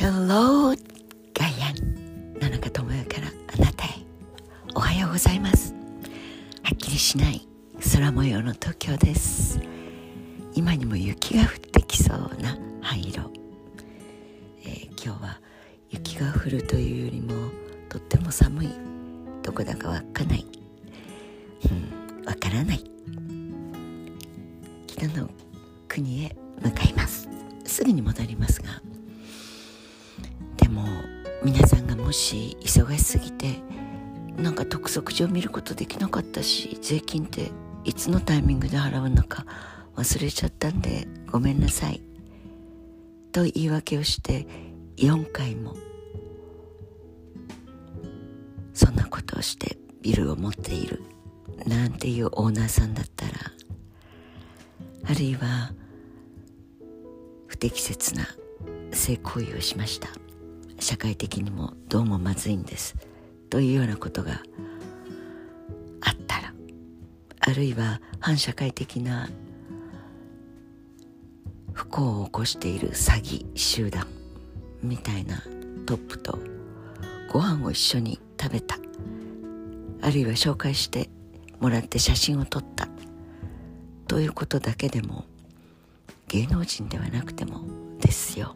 Hello ガイアン野中智代からあなたへ。おはようございます。はっきりしない空模様の東京です。今にも雪が降ってきそうな灰色、えー、今日は雪が降るというよりもとっても寒い。どこだかわかない。うんわからない。北の国へ向かいます。すぐに戻りますが。皆さんがもし忙しすぎてなんか督促状見ることできなかったし税金っていつのタイミングで払うのか忘れちゃったんでごめんなさい。と言い訳をして4回もそんなことをしてビルを持っているなんていうオーナーさんだったらあるいは不適切な性行為をしました。社会的にもどうもまずいんです。というようなことがあったらあるいは反社会的な不幸を起こしている詐欺集団みたいなトップとご飯を一緒に食べたあるいは紹介してもらって写真を撮ったということだけでも芸能人ではなくてもですよ。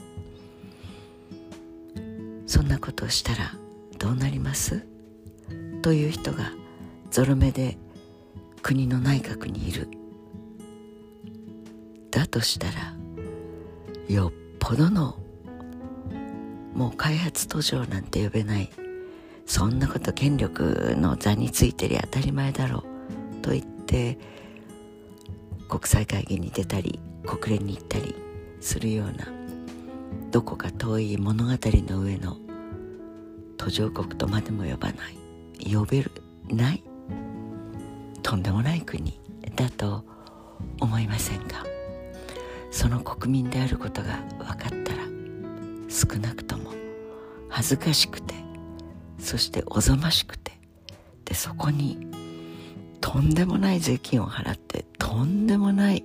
そんなことをしたらどうなります？という人がゾロ目で国の内閣にいる。だとしたらよっぽどのもう開発途上なんて呼べない。そんなこと権力の座についてり当たり前だろう。と言って国際会議に出たり国連に行ったりするようなどこか遠い物語の上の途上国とまでも呼ばない呼べるない？とんでもない国だと思いませんか？その国民であることが分かったら少なくとも恥ずかしくてそしておぞましくてでそこにとんでもない税金を払ってとんでもない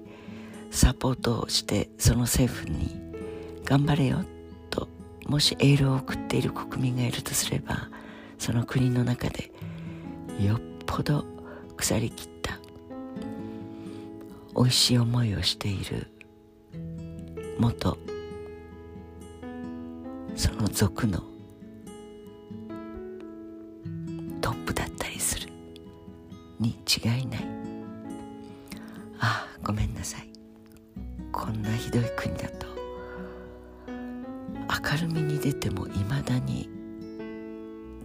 サポートをしてその政府に頑張れよともしエールを送っている国民がいるとすればその国の中でよっぽど腐りきった美味しい思いをしている元その族のトップだったりするに違いない。ああごめんなさい。こんなひどい国だと明るみに出てもいまだに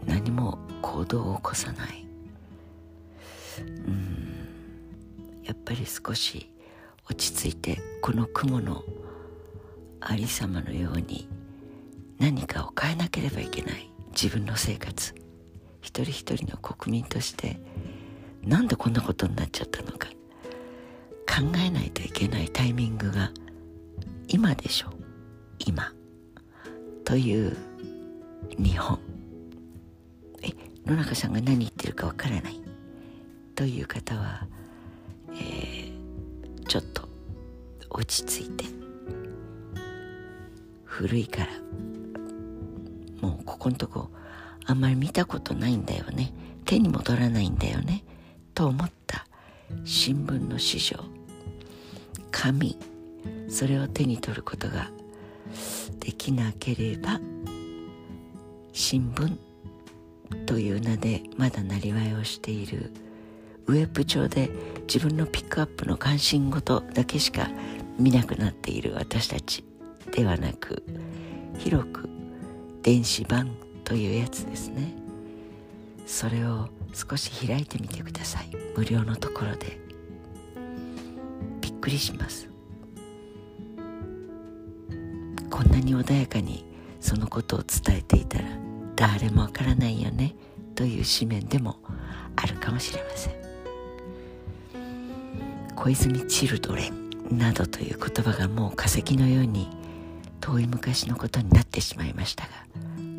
何も行動を起こさない。うん。やっぱり少し落ち着いてこの雲のありさまのように何かを変えなければいけない。自分の生活。一人一人の国民としてなんでこんなことになっちゃったのか。考えないといけないタイミングが今でしょ。今。という日本。え野中さんが何言ってるかわからない。という方は、えー、ちょっと落ち着いて。古いから。もうここのとこあんまり見たことないんだよね。手にも取らないんだよね。と思った。新聞の師匠。紙。それを手に取ることができなければ新聞という名でまだなりわいをしているウェブ上で自分のピックアップの関心事だけしか見なくなっている私たちではなく広く電子版というやつですね。それを少し開いてみてください。無料のところで。びっくりします。こんなに穏やかにそのことを伝えていたら誰もわからないよねという紙面でもあるかもしれません。小泉チルドレンなどという言葉がもう化石のように遠い昔のことになってしまいましたが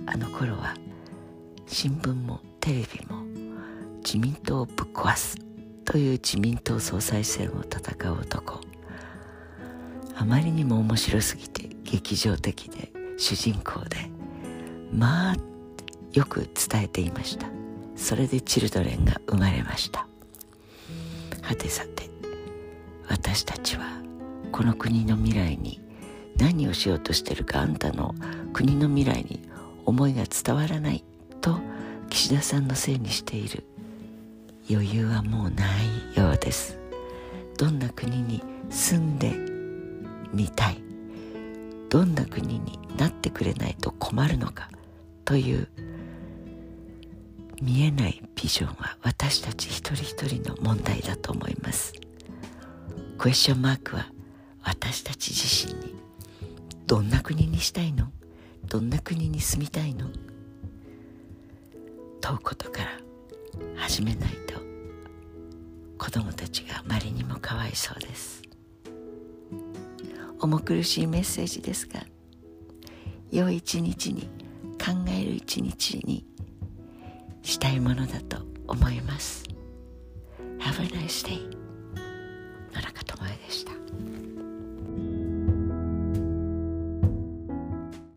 あの頃は新聞もテレビも自民党をぶっ壊すという自民党総裁選を戦う男。あまりにも面白すぎて劇場的で主人公でまあよく伝えていました。それでチルドレンが生まれました。はてさて私たちはこの国の未来に何をしようとしてるかあんたの国の未来に思いが伝わらないと岸田さんのせいにしている。余裕はもうないようです。どんな国に住んでみたいどんな国になってくれないと困るのかという見えないビジョンは私たち一人一人の問題だと思います。クエスチョンマークは私たち自身にどんな国にしたいの？どんな国に住みたいの？問うことから始めないと子供たちがあまりにもかわいそうです。重苦しいメッセージですが良い一日に考える一日にしたいものだと思います。Have a nice day.